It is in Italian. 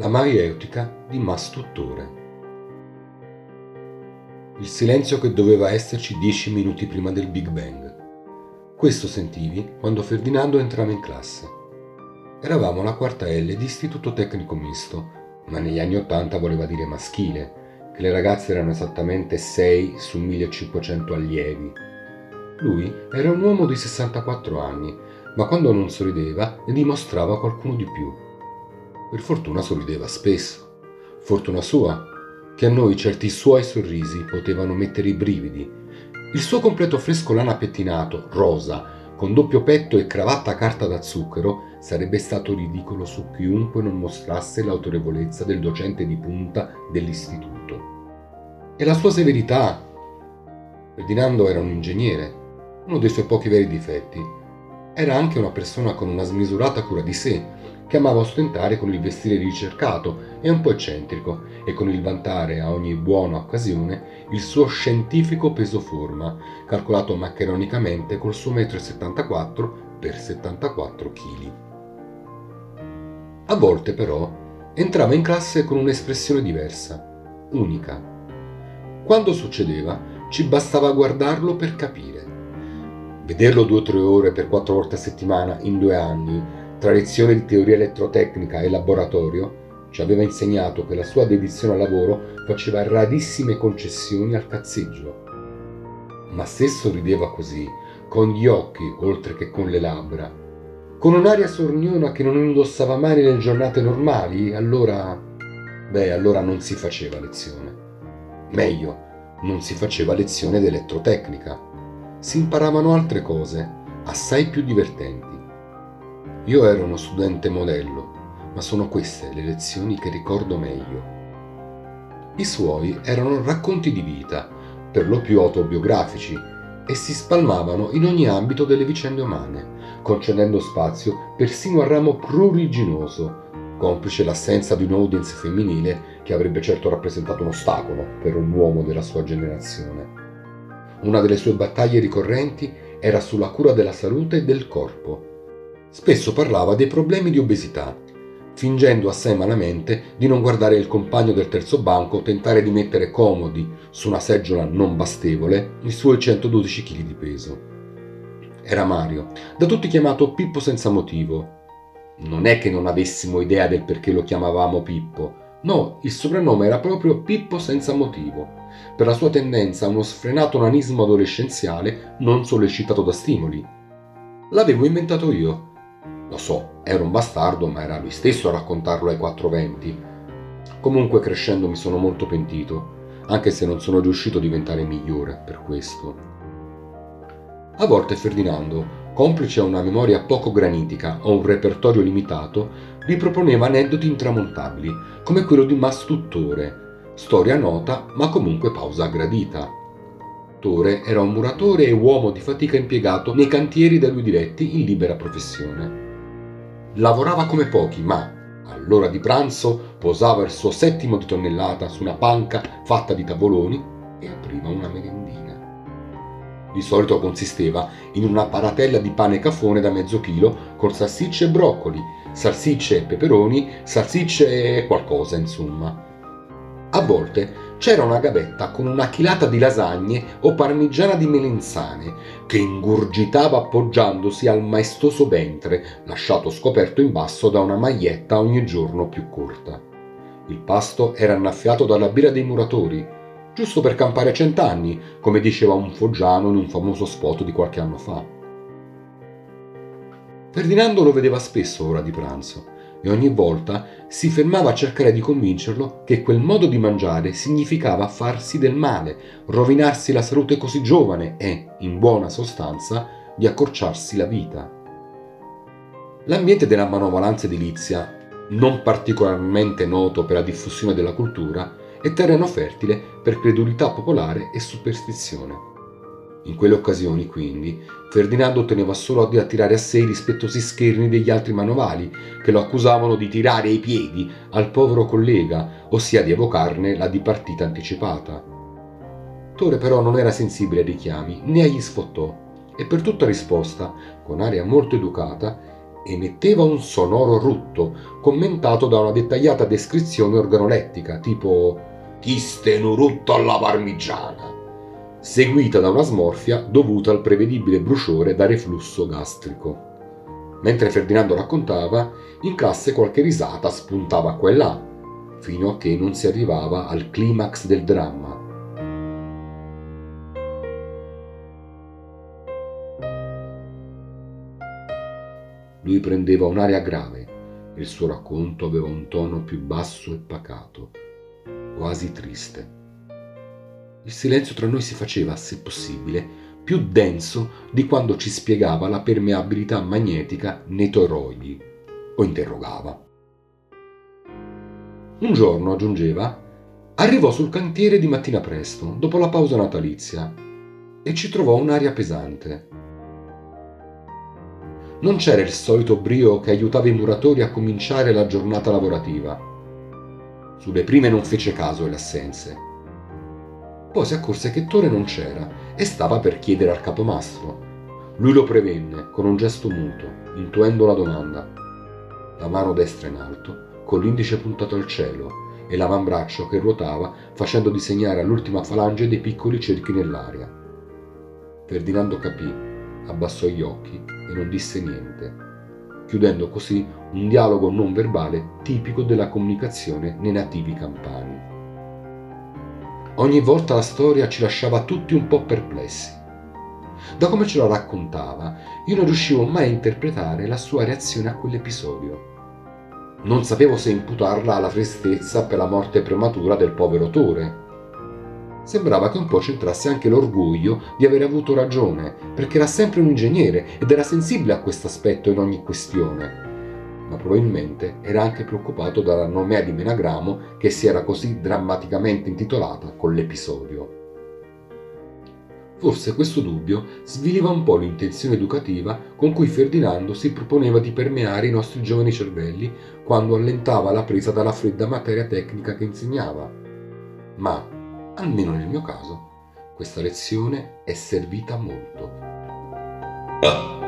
La maieutica di Mastuttore. Il silenzio che doveva esserci dieci minuti prima del Big Bang. Questo sentivi quando Ferdinando entrava in classe. Eravamo alla quarta L di istituto tecnico misto, ma negli anni Ottanta voleva dire maschile, che le ragazze erano esattamente 6 su 1500 allievi. Lui era un uomo di 64 anni, ma quando non sorrideva ne dimostrava qualcuno di più per fortuna sorrideva spesso. Fortuna sua, che a noi certi suoi sorrisi potevano mettere i brividi. Il suo completo fresco lana pettinato, rosa, con doppio petto e cravatta carta da zucchero, sarebbe stato ridicolo su chiunque non mostrasse l'autorevolezza del docente di punta dell'istituto. E la sua severità. Ferdinando era un ingegnere, uno dei suoi pochi veri difetti. Era anche una persona con una smisurata cura di sé, che amava ostentare con il vestire ricercato e un po' eccentrico e con il vantare a ogni buona occasione il suo scientifico peso forma, calcolato maccheronicamente col suo 1,74 m per 74 kg. A volte però entrava in classe con un'espressione diversa, unica. Quando succedeva ci bastava guardarlo per capire. Vederlo due o tre ore per quattro volte a settimana in due anni tra lezioni di teoria elettrotecnica e laboratorio, ci aveva insegnato che la sua dedizione al lavoro faceva rarissime concessioni al cazzeggio. Ma se sorrideva così, con gli occhi oltre che con le labbra, con un'aria sorniona che non indossava mai nelle giornate normali, allora... beh, allora non si faceva lezione. Meglio, non si faceva lezione d'elettrotecnica. Si imparavano altre cose, assai più divertenti. Io ero uno studente modello, ma sono queste le lezioni che ricordo meglio. I suoi erano racconti di vita, per lo più autobiografici, e si spalmavano in ogni ambito delle vicende umane, concedendo spazio persino al ramo pruriginoso, complice l'assenza di un'audience femminile che avrebbe certo rappresentato un ostacolo per un uomo della sua generazione. Una delle sue battaglie ricorrenti era sulla cura della salute e del corpo, Spesso parlava dei problemi di obesità, fingendo assai malamente di non guardare il compagno del terzo banco tentare di mettere comodi su una seggiola non bastevole i suoi 112 kg di peso. Era Mario, da tutti chiamato Pippo senza motivo. Non è che non avessimo idea del perché lo chiamavamo Pippo, no, il soprannome era proprio Pippo senza motivo, per la sua tendenza a uno sfrenato nanismo adolescenziale non sollecitato da stimoli. L'avevo inventato io, lo so, era un bastardo, ma era lui stesso a raccontarlo ai 420. Comunque crescendo mi sono molto pentito, anche se non sono riuscito a diventare migliore per questo. A volte Ferdinando, complice a una memoria poco granitica o un repertorio limitato, vi proponeva aneddoti intramontabili, come quello di Mastuttore, storia nota ma comunque pausa gradita. Tore era un muratore e uomo di fatica impiegato nei cantieri da lui diretti in libera professione. Lavorava come pochi, ma all'ora di pranzo posava il suo settimo di tonnellata su una panca fatta di tavoloni e apriva una merendina. Di solito consisteva in una paratella di pane cafone da mezzo chilo con salsicce e broccoli, salsicce e peperoni, salsicce e qualcosa, insomma. A volte c'era una gavetta con una chilata di lasagne o parmigiana di melenzane che ingurgitava appoggiandosi al maestoso ventre, lasciato scoperto in basso da una maglietta ogni giorno più corta. Il pasto era annaffiato dalla birra dei muratori, giusto per campare a cent'anni, come diceva un foggiano in un famoso spot di qualche anno fa. Ferdinando lo vedeva spesso ora di pranzo e ogni volta si fermava a cercare di convincerlo che quel modo di mangiare significava farsi del male, rovinarsi la salute così giovane e, in buona sostanza, di accorciarsi la vita. L'ambiente della manovalanza edilizia, non particolarmente noto per la diffusione della cultura, è terreno fertile per credulità popolare e superstizione. In quelle occasioni, quindi, Ferdinando teneva solo ad attirare a sé i rispettosi scherni degli altri manovali, che lo accusavano di tirare i piedi al povero collega, ossia di evocarne la dipartita anticipata. Tore però non era sensibile ai richiami né agli sfottò, e per tutta risposta, con aria molto educata, emetteva un sonoro rutto, commentato da una dettagliata descrizione organolettica, tipo Ti stenu rutto alla parmigiana, seguita da una smorfia dovuta al prevedibile bruciore da reflusso gastrico. Mentre Ferdinando raccontava, in classe qualche risata spuntava qua e là, fino a che non si arrivava al climax del dramma. Lui prendeva un'aria grave il suo racconto aveva un tono più basso e pacato, quasi triste. Il silenzio tra noi si faceva, se possibile, più denso di quando ci spiegava la permeabilità magnetica nei toroidi o interrogava. Un giorno, aggiungeva, arrivò sul cantiere di mattina presto, dopo la pausa natalizia, e ci trovò un'aria pesante. Non c'era il solito brio che aiutava i muratori a cominciare la giornata lavorativa. Sulle prime non fece caso alle assenze poi si accorse che Tore non c'era e stava per chiedere al capomastro. Lui lo prevenne con un gesto muto, intuendo la domanda. La mano destra in alto, con l'indice puntato al cielo e l'avambraccio che ruotava facendo disegnare all'ultima falange dei piccoli cerchi nell'aria. Ferdinando capì, abbassò gli occhi e non disse niente, chiudendo così un dialogo non verbale tipico della comunicazione nei nativi campani. Ogni volta la storia ci lasciava tutti un po' perplessi. Da come ce la raccontava, io non riuscivo mai a interpretare la sua reazione a quell'episodio. Non sapevo se imputarla alla tristezza per la morte prematura del povero Tore. Sembrava che un po' c'entrasse anche l'orgoglio di aver avuto ragione, perché era sempre un ingegnere ed era sensibile a questo aspetto in ogni questione ma probabilmente era anche preoccupato dalla nomea di Menagramo che si era così drammaticamente intitolata con l'episodio. Forse questo dubbio sviliva un po' l'intenzione educativa con cui Ferdinando si proponeva di permeare i nostri giovani cervelli quando allentava la presa dalla fredda materia tecnica che insegnava. Ma, almeno nel mio caso, questa lezione è servita molto. Ah.